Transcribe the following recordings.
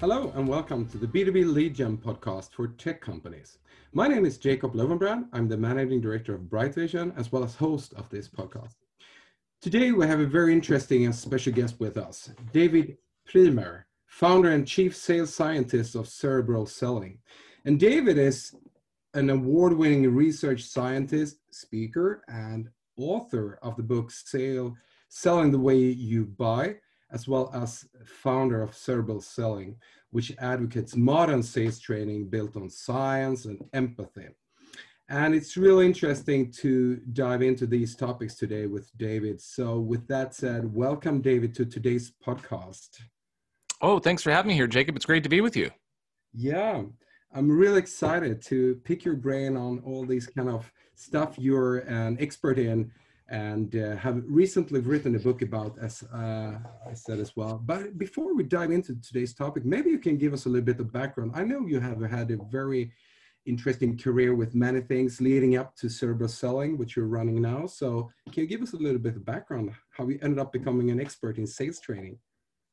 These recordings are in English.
Hello and welcome to the B2B Lead Gen podcast for tech companies. My name is Jacob Löwenbrand. I'm the managing director of Bright Vision as well as host of this podcast. Today we have a very interesting and special guest with us, David Priemer, founder and chief sales scientist of Cerebral Selling. And David is an award-winning research scientist, speaker, and author of the book Sale, Selling the Way You Buy, as well as founder of Cerebral Selling, which advocates modern sales training built on science and empathy. And it's really interesting to dive into these topics today with David. So, with that said, welcome, David, to today's podcast. Oh, thanks for having me here, Jacob. It's great to be with you. Yeah, I'm really excited to pick your brain on all these kind of stuff you're an expert in and uh, have recently written a book about, as uh, I said as well. But before we dive into today's topic, maybe you can give us a little bit of background. I know you have had a very interesting career with many things leading up to cerebral selling, which you're running now. So can you give us a little bit of background, how you ended up becoming an expert in sales training?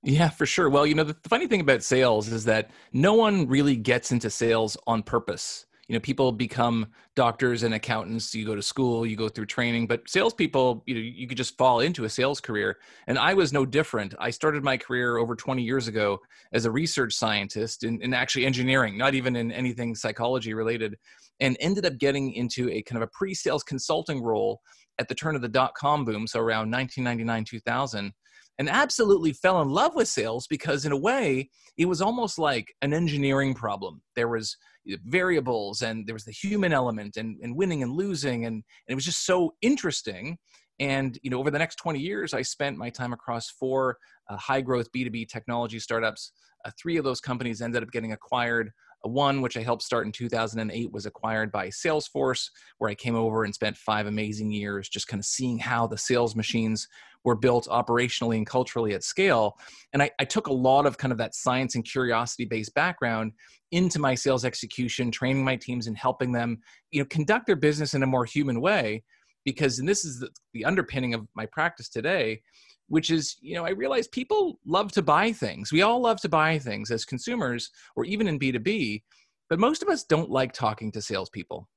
Yeah, for sure. Well, you know, the, the funny thing about sales is that no one really gets into sales on purpose you know people become doctors and accountants. You go to school you go through training but salespeople you know you could just fall into a sales career. And i was no different. I started my career over 20 years ago as a research scientist in, in actually engineering not even in anything psychology related and ended up getting into a kind of a pre-sales consulting role at the turn of the dot-com boom so around 1999 2000 and absolutely fell in love with sales because in a way it was almost like an engineering problem. There was variables and there was the human element and, and winning and losing and, and it was just so interesting. And you know over the next 20 years i spent my time across four uh, high growth b2b technology startups. Uh, three of those companies ended up getting acquired one, which I helped start in 2008, was acquired by Salesforce, where I came over and spent five amazing years just kind of seeing how the sales machines were built operationally and culturally at scale. And I, I took a lot of kind of that science and curiosity based background into my sales execution, training my teams and helping them, you know, conduct their business in a more human way. Because, and this is the, the underpinning of my practice today, which is you know i realize people love to buy things. We all love to buy things as consumers or even in b2b but most of us don't like talking to salespeople.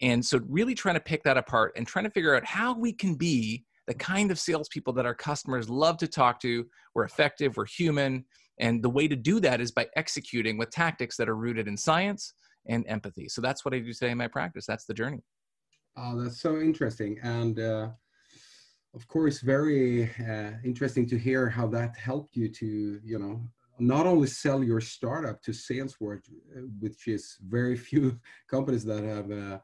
And so really trying to pick that apart and trying to figure out how we can be the kind of salespeople that our customers love to talk to we're effective we're human and the way to do that is by executing with tactics that are rooted in science and empathy. So that's what i do today in my practice. That's the journey. Oh that's so interesting. And uh of course, very uh, interesting to hear how that helped you to, you know, not only sell your startup to Salesforce, uh, which is very few companies that have uh,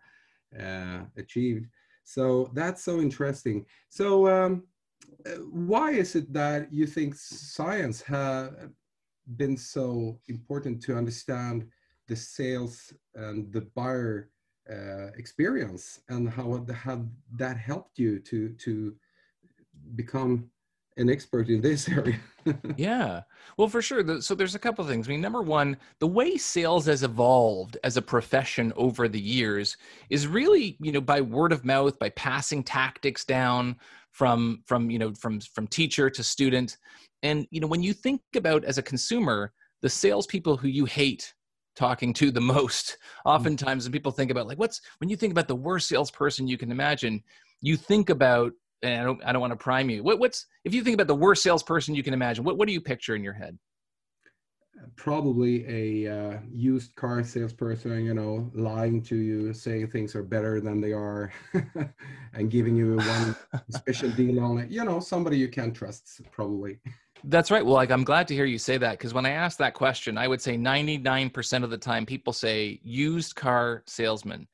uh, achieved. So that's so interesting. So um, uh, why is it that you think science has been so important to understand the sales and the buyer uh, experience and how, how that helped you to to become an expert in this area. yeah. Well, for sure. So there's a couple things. I mean, number one, the way sales has evolved as a profession over the years is really, you know, by word of mouth, by passing tactics down from from you know from from teacher to student. And you know, when you think about as a consumer, the salespeople who you hate talking to the most, oftentimes, when people think about like what's when you think about the worst salesperson you can imagine, you think about and I don't, I don't want to prime you. What, what's if you think about the worst salesperson you can imagine? What, what do you picture in your head? Probably a uh, used car salesperson, you know, lying to you, saying things are better than they are, and giving you one special deal on it. You know, somebody you can't trust, probably. That's right. Well, like I'm glad to hear you say that because when I ask that question, I would say 99% of the time people say used car salesman.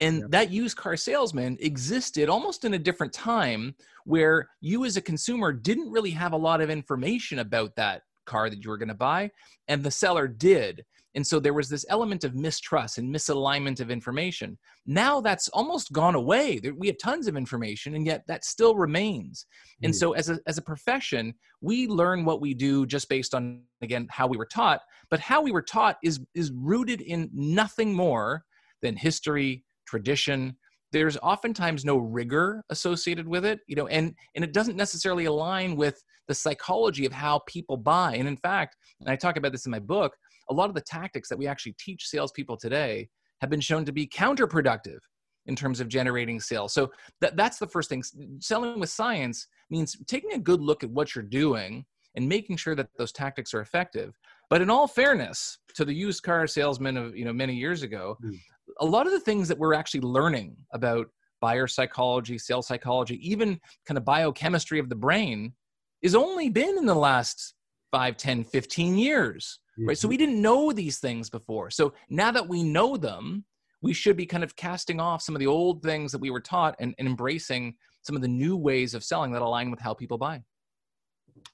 And yeah. that used car salesman existed almost in a different time where you as a consumer didn't really have a lot of information about that car that you were going to buy and the seller did and so there was this element of mistrust and misalignment of information. Now that's almost gone away. We have tons of information, and yet that still remains. Mm. And so, as a, as a profession, we learn what we do just based on, again, how we were taught. But how we were taught is, is rooted in nothing more than history, tradition, there's oftentimes no rigor associated with it you know and and it doesn't necessarily align with the psychology of how people buy and in fact and i talk about this in my book a lot of the tactics that we actually teach salespeople today have been shown to be counterproductive in terms of generating sales. So that, that's the first thing. Selling with science means taking a good look at what you're doing and making sure that those tactics are effective. But in all fairness to the used car salesman of you know many years ago, mm. a lot of the things that we're actually learning about buyer psychology, sales psychology, even kind of biochemistry of the brain is only been in the last 5, 10, 15 years mm-hmm. right? So we mm-hmm. didn't know these things before. So now that we know them, we should be kind of casting off some of the old things that we were taught and, and embracing some of the new ways of selling that align with how people buy.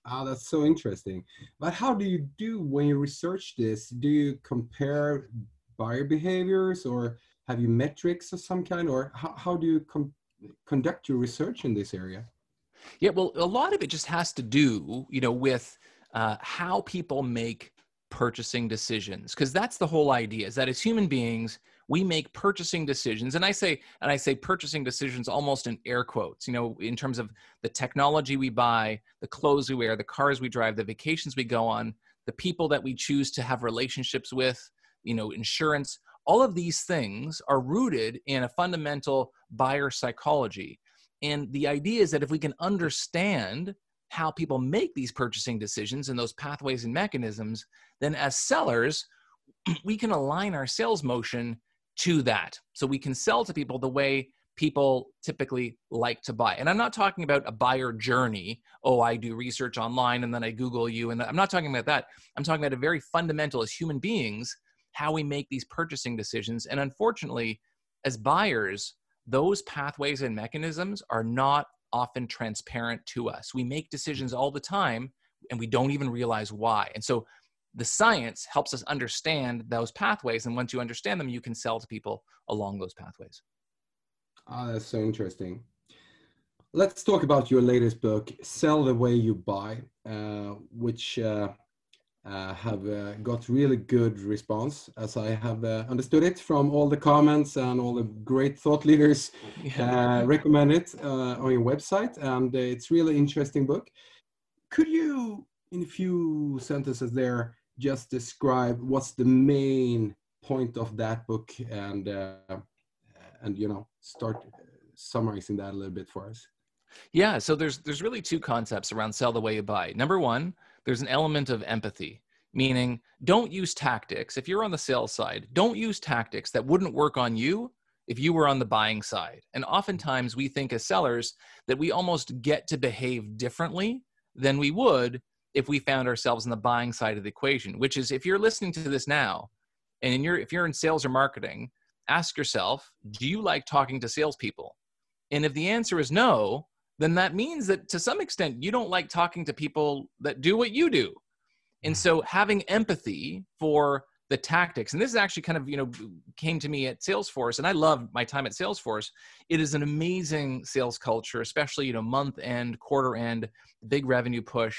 Ah, that's so interesting. But how do you do when you research this? Do you compare buyer behaviors or have you metrics of some kind or how, how do you conduct your research in this area? Yeah, well, a lot of it just has to do, you know, with uh, how people make purchasing decisions because that's the whole idea is that as human beings we make purchasing decisions. And i say and i say purchasing decisions almost in air quotes you know in terms of the technology we buy the clothes we wear the cars we drive the vacations we go on the people that we choose to have relationships with you know insurance. All of these things are rooted in a fundamental buyer psychology. And the idea is that if we can understand how people make these purchasing decisions and those pathways and mechanisms, then as sellers, we can align our sales motion to that. So we can sell to people the way people typically like to buy. And I'm not talking about a buyer journey. Oh, I do research online and then I Google you. And I'm not talking about that. I'm talking about a very fundamental as human beings, how we make these purchasing decisions. And unfortunately, as buyers, those pathways and mechanisms are not often transparent to us. We make decisions all the time and we don't even realize why. And so the science helps us understand those pathways. And once you understand them, you can sell to people along those pathways. Ah, that's so interesting. Let's talk about your latest book, Sell the Way You Buy, uh, which uh, uh, have uh, got really good response as I have uh, understood it from all the comments and all the great thought leaders uh, recommend it uh, on your website and it's really interesting book. Could you in a few sentences there just describe what's the main point of that book and uh, and you know start summarizing that a little bit for us? Yeah, so there's there's really two concepts around sell the way you buy. Number one, there's an element of empathy, meaning don't use tactics. If you're on the sales side, don't use tactics that wouldn't work on you if you were on the buying side. And oftentimes we think as sellers that we almost get to behave differently than we would if we found ourselves on the buying side of the equation, which is if you're listening to this now and your, if you're in sales or marketing, ask yourself, do you like talking to salespeople? And if the answer is no, then that means that to some extent you don't like talking to people that do what you do. And mm. so having empathy for the tactics, and this is actually kind of, you know, came to me at Salesforce, and I love my time at Salesforce. It is an amazing sales culture, especially, you know, month end, quarter end, big revenue push.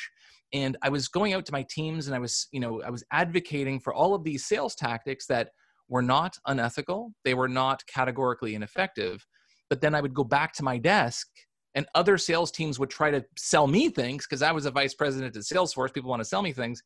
And I was going out to my teams and I was, you know, I was advocating for all of these sales tactics that were not unethical, they were not categorically ineffective. But then I would go back to my desk and other sales teams would try to sell me things because I was a vice president at Salesforce. People want to sell me things,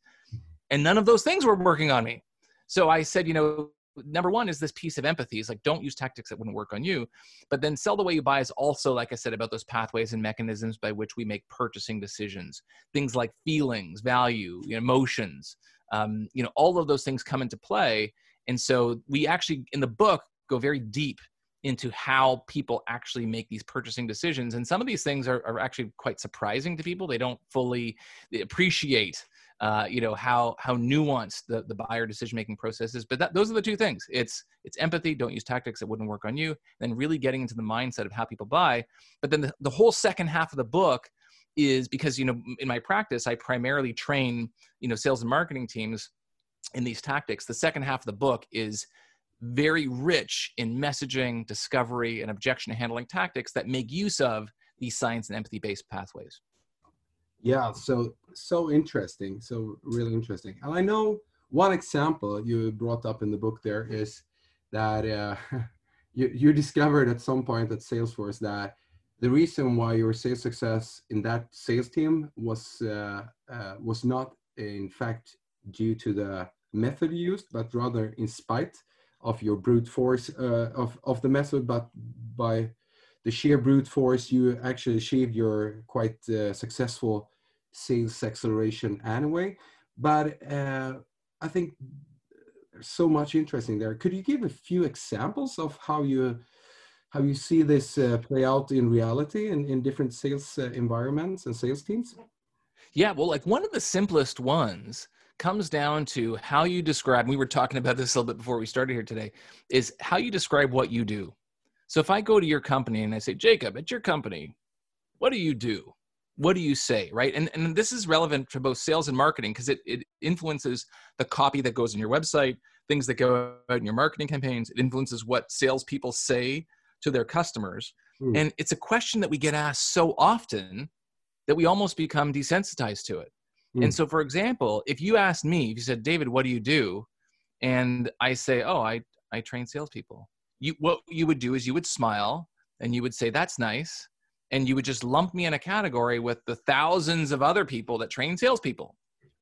and none of those things were working on me. So I said, you know, number one is this piece of empathy. Is like don't use tactics that wouldn't work on you, but then sell the way you buy is also, like I said, about those pathways and mechanisms by which we make purchasing decisions. Things like feelings, value, emotions. Um, you know, all of those things come into play. And so we actually in the book go very deep into how people actually make these purchasing decisions. And some of these things are, are actually quite surprising to people. They don't fully appreciate, uh, you know, how how nuanced the, the buyer decision making process is. But that, those are the two things. It's it's empathy. Don't use tactics that wouldn't work on you. Then really getting into the mindset of how people buy. But then the, the whole second half of the book is because you know in my practice i primarily train you know sales and marketing teams in these tactics the second half of the book is very rich in messaging discovery and objection handling tactics that make use of these science and empathy based pathways. Yeah so so interesting so really interesting. And i know one example you brought up in the book there is that uh, you, you discovered at some point at salesforce that the reason why your sales success in that sales team was uh, uh, was not in fact due to the method used, but rather in spite of your brute force uh, of of the method, but by the sheer brute force, you actually achieved your quite uh, successful sales acceleration anyway. But uh, I think so much interesting there. Could you give a few examples of how you how you see this uh, play out in reality in, in different sales uh, environments and sales teams? Yeah, well, like one of the simplest ones comes down to how you describe, we were talking about this a little bit before we started here today, is how you describe what you do. So if I go to your company and I say, Jacob, at your company, what do you do? What do you say? Right. And, and this is relevant to both sales and marketing because it, it influences the copy that goes in your website, things that go out in your marketing campaigns. It influences what salespeople say to their customers. Mm. And it's a question that we get asked so often that we almost become desensitized to it. Mm. And so, for example, if you asked me, if you said, David, what do you do? And I say, oh, I, I train salespeople. You, what you would do is you would smile and you would say, that's nice. And you would just lump me in a category with the thousands of other people that train salespeople.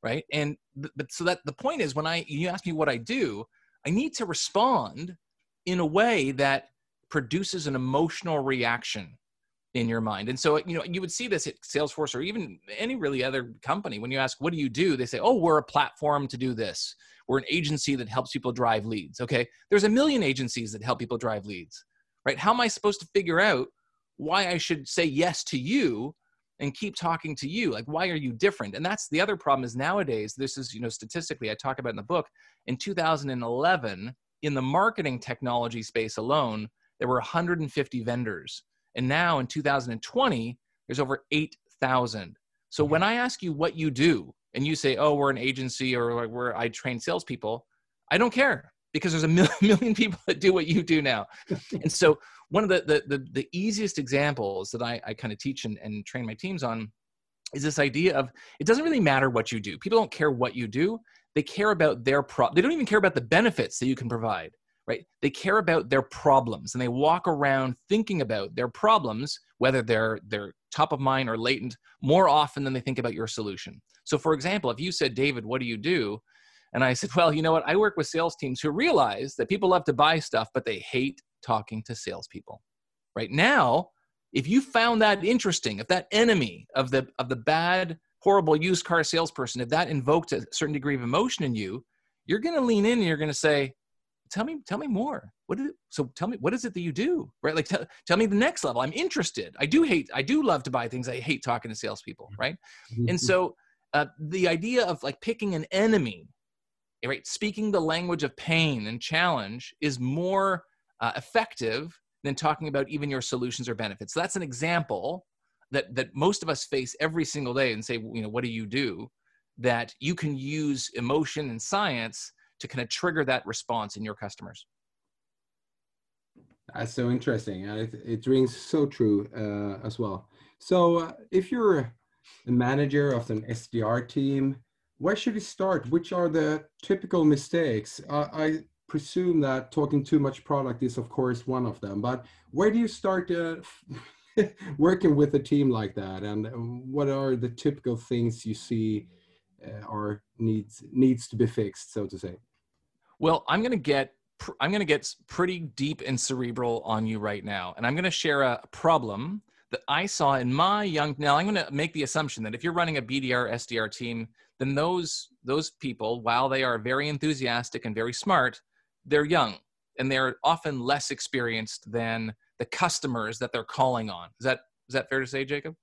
Right. And, but so that the point is when I, you ask me what I do, I need to respond in a way that produces an emotional reaction in your mind. And so, you know, you would see this at Salesforce or even any really other company. When you ask, what do you do? They say, oh, we're a platform to do this. We're an agency that helps people drive leads. Okay. There's a million agencies that help people drive leads, right? How am I supposed to figure out why I should say yes to you and keep talking to you? Like, why are you different? And that's the other problem is nowadays, this is, you know, statistically, I talk about in the book, in 2011, in the marketing technology space alone, there were 150 vendors. And now in 2020, there's over 8,000. So mm-hmm. when I ask you what you do and you say, oh, we're an agency or like we're, I train salespeople, I don't care because there's a million people that do what you do now. and so one of the, the, the, the easiest examples that I, I kind of teach and, and train my teams on is this idea of it doesn't really matter what you do. People don't care what you do. They care about their pro. They don't even care about the benefits that you can provide right? They care about their problems and they walk around thinking about their problems, whether they're they're top of mind or latent, more often than they think about your solution. So for example, if you said, David, what do you do? And I said, well, you know what? I work with sales teams who realize that people love to buy stuff, but they hate talking to salespeople. Right now, if you found that interesting, if that enemy of the of the bad, horrible used car salesperson, if that invoked a certain degree of emotion in you, you're going to lean in and you're going to say, tell me tell me more. What is it, so tell me what is it that you do right? Like tell, tell me the next level. I'm interested. I do hate i do love to buy things. I hate talking to salespeople mm-hmm. right? And mm-hmm. so uh, the idea of like picking an enemy right? Speaking the language of pain and challenge is more uh, effective than talking about even your solutions or benefits. So that's an example that that most of us face every single day and say you know what do you do? that you can use emotion and science to kind of trigger that response in your customers? That's so interesting it, it rings so true uh, as well. So uh, if you're a manager of an sdr team where should you start? Which are the typical mistakes? Uh, i presume that talking too much product is of course one of them but where do you start uh, working with a team like that? And what are the typical things you see uh, or needs needs to be fixed so to say well, I'm going to get I'm going to get pretty deep and cerebral on you right now, and I'm going to share a problem that I saw in my young. Now, I'm going to make the assumption that if you're running a BDR SDR team, then those those people, while they are very enthusiastic and very smart, they're young and they're often less experienced than the customers that they're calling on. Is that is that fair to say, Jacob?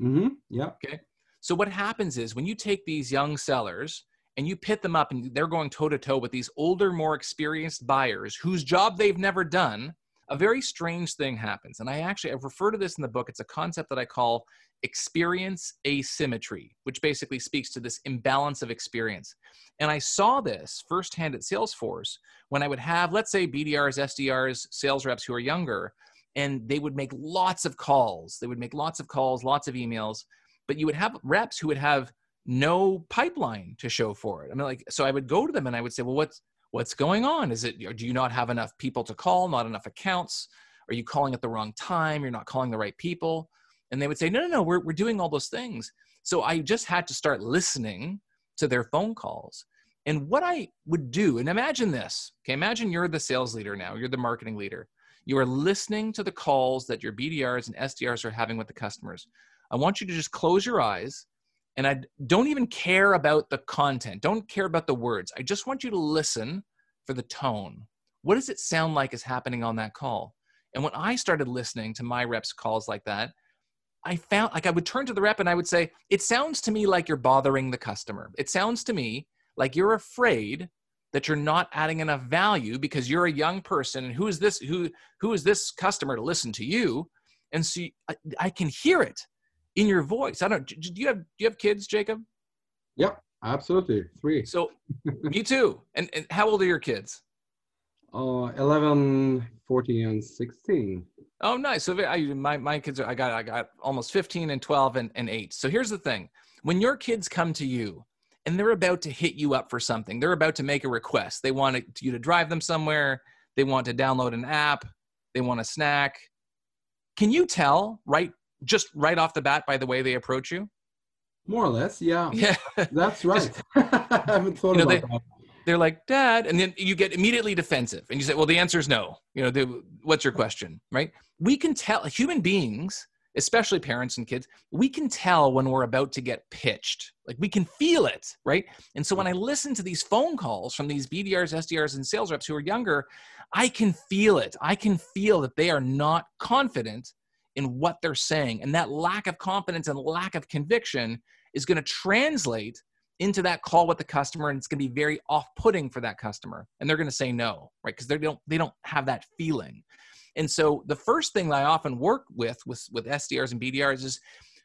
Mm-hmm. Yeah. Okay. So what happens is when you take these young sellers and you pit them up and they're going toe to toe with these older, more experienced buyers whose job they've never done, a very strange thing happens. And I actually I refer to this in the book. It's a concept that I call experience asymmetry, which basically speaks to this imbalance of experience. And I saw this firsthand at Salesforce when I would have, let's say, BDRs, SDRs, sales reps who are younger, and they would make lots of calls. They would make lots of calls, lots of emails, but you would have reps who would have no pipeline to show for it. I mean, like, so I would go to them and I would say, well, what's what's going on? Is it do you not have enough people to call, not enough accounts? Are you calling at the wrong time? You're not calling the right people? And they would say, no, no, no, we're, we're doing all those things. So I just had to start listening to their phone calls. And what I would do, and imagine this, okay, imagine you're the sales leader now, you're the marketing leader. You are listening to the calls that your BDRs and SDRs are having with the customers. I want you to just close your eyes and I don't even care about the content, don't care about the words. I just want you to listen for the tone. What does it sound like is happening on that call? And when I started listening to my reps' calls like that, I found like I would turn to the rep and I would say, It sounds to me like you're bothering the customer. It sounds to me like you're afraid that you're not adding enough value because you're a young person and who is this who who is this customer to listen to you and so I, I can hear it in your voice i don't do you have do you have kids jacob yep absolutely three so me too and, and how old are your kids uh 11 14 and 16 oh nice so I, my, my kids are i got i got almost 15 and 12 and, and 8 so here's the thing when your kids come to you and they're about to hit you up for something. They're about to make a request. They want you to drive them somewhere. They want to download an app. They want a snack. Can you tell right just right off the bat by the way they approach you? More or less, yeah. Yeah, that's right. I haven't thought you know, about they, that. They're like, "Dad," and then you get immediately defensive, and you say, "Well, the answer is no." You know, they, what's your question, right? We can tell human beings especially parents and kids, we can tell when we're about to get pitched. Like we can feel it, right? And so when I listen to these phone calls from these BDRs, SDRs, and sales reps who are younger, I can feel it. I can feel that they are not confident in what they're saying. And that lack of confidence and lack of conviction is going to translate into that call with the customer and it's going to be very off-putting for that customer and they're going to say no right because they don't they don't have that feeling and so the first thing that I often work with with with SDRs and BDRs is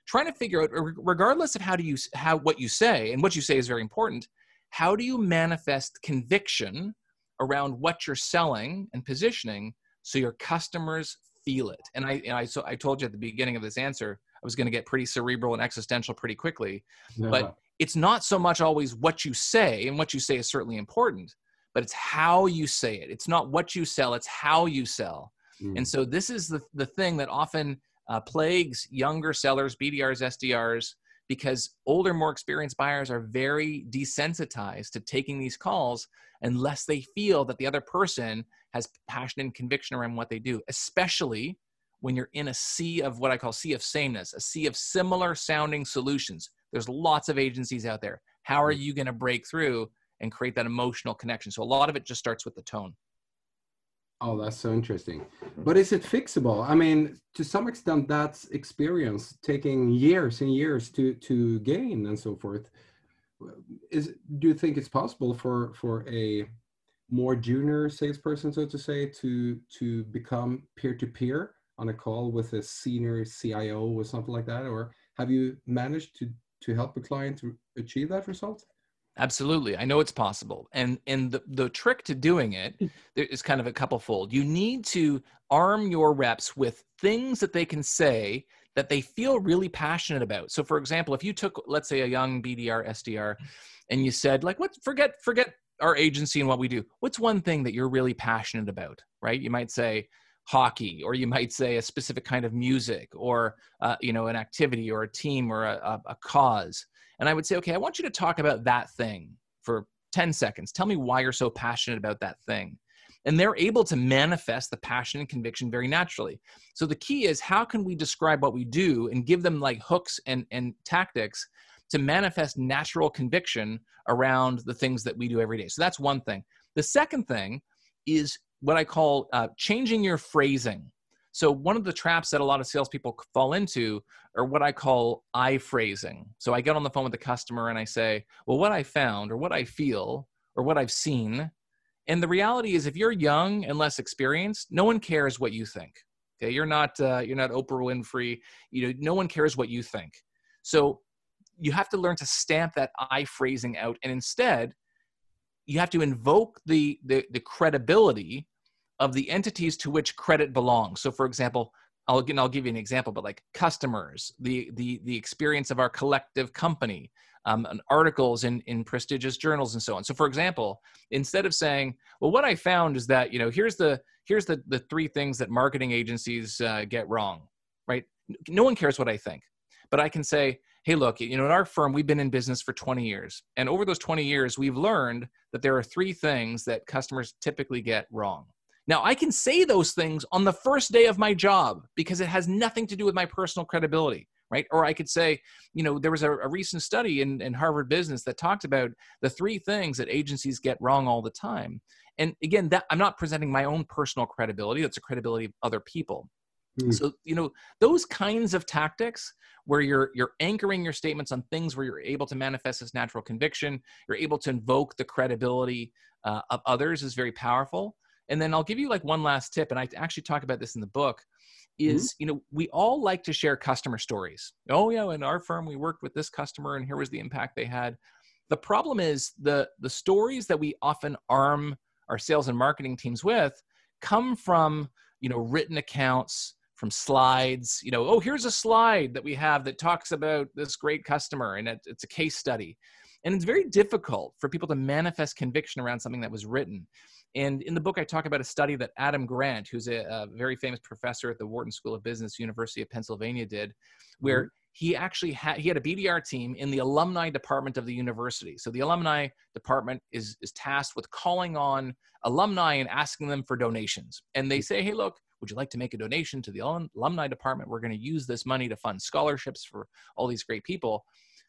trying to figure out, regardless of how do you how what you say, and what you say is very important. How do you manifest conviction around what you're selling and positioning so your customers feel it? And I, and I so I told you at the beginning of this answer, I was going to get pretty cerebral and existential pretty quickly, yeah. but it's not so much always what you say, and what you say is certainly important, but it's how you say it. It's not what you sell, it's how you sell. Mm. And so this is the, the thing that often uh, plagues younger sellers, BDRs, SDRs, because older, more experienced buyers are very desensitized to taking these calls unless they feel that the other person has passion and conviction around what they do, especially when you're in a sea of what I call sea of sameness, a sea of similar sounding solutions. There's lots of agencies out there. How are mm. you going to break through and create that emotional connection? So a lot of it just starts with the tone. Oh, that's so interesting. But is it fixable? I mean, to some extent, that's experience taking years and years to to gain and so forth. Is do you think it's possible for for a more junior salesperson, so to say, to to become peer to peer on a call with a senior CIO or something like that? Or have you managed to to help a client to achieve that result? Absolutely. I know it's possible. And and the, the trick to doing it mm. there is kind of a couple fold. You need to arm your reps with things that they can say that they feel really passionate about. So for example, if you took let's say a young BDR SDR and you said like what forget forget our agency and what we do. What's one thing that you're really passionate about, right? You might say hockey or you might say a specific kind of music or uh, you know an activity or a team or a, a, a cause and I would say, okay, I want you to talk about that thing for 10 seconds. Tell me why you're so passionate about that thing. And they're able to manifest the passion and conviction very naturally. So the key is how can we describe what we do and give them like hooks and, and tactics to manifest natural conviction around the things that we do every day. So that's one thing. The second thing is what I call uh, changing your phrasing. So one of the traps that a lot of salespeople fall into are what I call I phrasing. So I get on the phone with the customer and I say, well, what I found or what I feel or what I've seen. And the reality is if you're young and less experienced, no one cares what you think. Okay, you're not uh, you're not Oprah Winfrey. You know, no one cares what you think. So you have to learn to stamp that I phrasing out, and instead, you have to invoke the the, the credibility of the entities to which credit belongs. So, for example, I'll, I'll give you an example, but like customers, the the the experience of our collective company, um, articles in in prestigious journals and so on. So, for example, instead of saying, "Well, what I found is that you know here's the here's the the three things that marketing agencies uh, get wrong," right? No one cares what I think, but I can say, "Hey, look, you know, in our firm, we've been in business for 20 years, and over those 20 years, we've learned that there are three things that customers typically get wrong." Now, I can say those things on the first day of my job because it has nothing to do with my personal credibility, right? Or I could say, you know, there was a, a recent study in, in Harvard Business that talked about the three things that agencies get wrong all the time. And again, that I'm not presenting my own personal credibility, that's a credibility of other people. Mm. So, you know, those kinds of tactics where you're you're anchoring your statements on things where you're able to manifest this natural conviction, you're able to invoke the credibility uh, of others is very powerful. And then I'll give you like one last tip, and I actually talk about this in the book. Mm-hmm. Is mm-hmm. you know we all like to share customer stories. Oh yeah, in our firm we worked with this customer, and here was the impact they had. The problem is the the stories that we often arm our sales and marketing teams with come from you know written accounts from slides you know oh here's a slide that we have that talks about this great customer and it's a case study and it's very difficult for people to manifest conviction around something that was written and in the book, I talk about a study that Adam Grant, who's a, a very famous professor at the Wharton School of Business, University of Pennsylvania, did, where mm-hmm. he actually had he had a BDR team in the alumni department of the university. So the alumni department is is tasked with calling on alumni and asking them for donations. And they mm. say, "Hey, look, would you like to make a donation to the alumni department? We're going to use this money to fund scholarships for all these great people."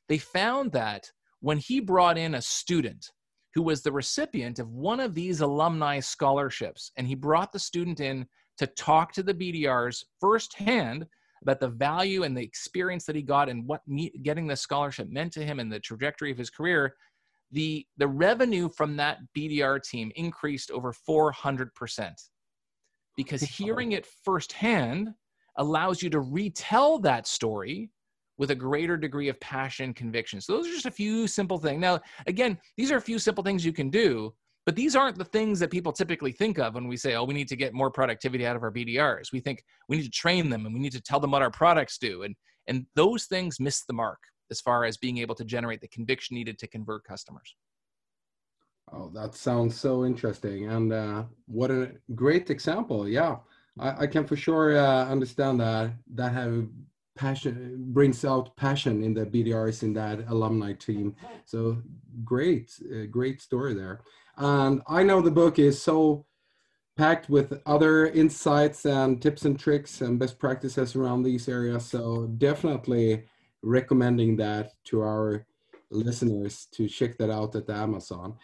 They found that when he brought in a student who was the recipient of one of these alumni scholarships. And he brought the student in to talk to the BDRs firsthand about the value and the experience that he got and what getting the scholarship meant to him and the trajectory of his career. The, the revenue from that BDR team increased over 400% because hearing it firsthand allows you to retell that story with a greater degree of passion and conviction. So those are just a few simple things. Now, again, these are a few simple things you can do, but these aren't the things that people typically think of when we say, oh, we need to get more productivity out of our BDRs. We think we need to train them and we need to tell them what our products do. And, and those things miss the mark as far as being able to generate the conviction needed to convert customers. Oh, that sounds so interesting. And uh, what a great example. Yeah, I, I can for sure uh, understand that that have passion brings out passion in the BDRs in that alumni team. So great, uh, great story there. And I know the book is so packed with other insights and tips and tricks and best practices around these areas. So definitely recommending that to our listeners to check that out at the Amazon.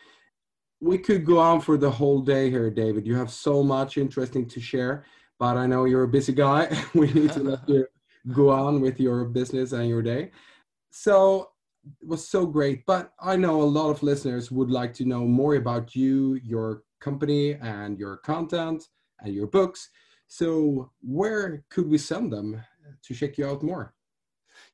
We could go on for the whole day here, David. You have so much interesting to share, but I know you're a busy guy. we need to let you go on with your business and your day. So it was so great. But I know a lot of listeners would like to know more about you, your company, and your content and your books. So where could we send them to check you out more?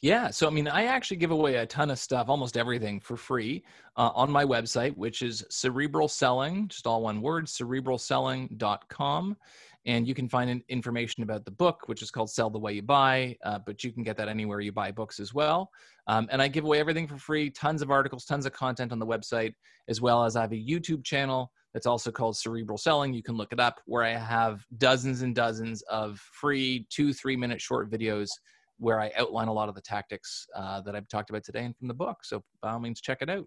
Yeah, so I mean, I actually give away a ton of stuff, almost everything for free uh, on my website, which is cerebral selling, just all one word, cerebralselling.com. And you can find information about the book, which is called Sell the Way You Buy, uh, but you can get that anywhere you buy books as well. Um, and I give away everything for free tons of articles, tons of content on the website, as well as I have a YouTube channel that's also called Cerebral Selling. You can look it up where I have dozens and dozens of free two, three minute short videos where I outline a lot of the tactics uh, that I've talked about today and from the book. So by all means, check it out.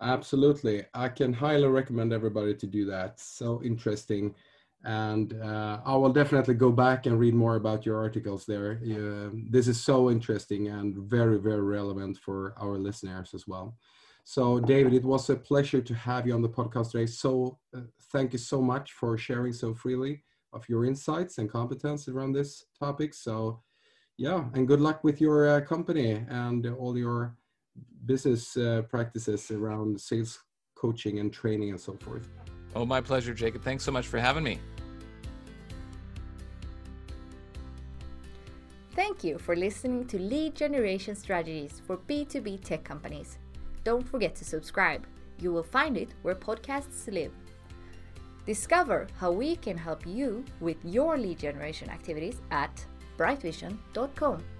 Absolutely. I can highly recommend everybody to do that. So interesting and uh, I will definitely go back and read more about your articles there. Uh, this is so interesting and very, very relevant for our listeners as well. So, David, it was a pleasure to have you on the podcast today. So, uh, thank you so much for sharing so freely of your insights and competence around this topic. So, yeah, and good luck with your uh, company and all your business uh, practices around sales coaching and training and so forth. Oh, my pleasure, Jacob. Thanks so much for having me. Thank you for listening to Lead Generation Strategies for B2B Tech Companies. Don't forget to subscribe. You will find it where podcasts live. Discover how we can help you with your lead generation activities at brightvision.com.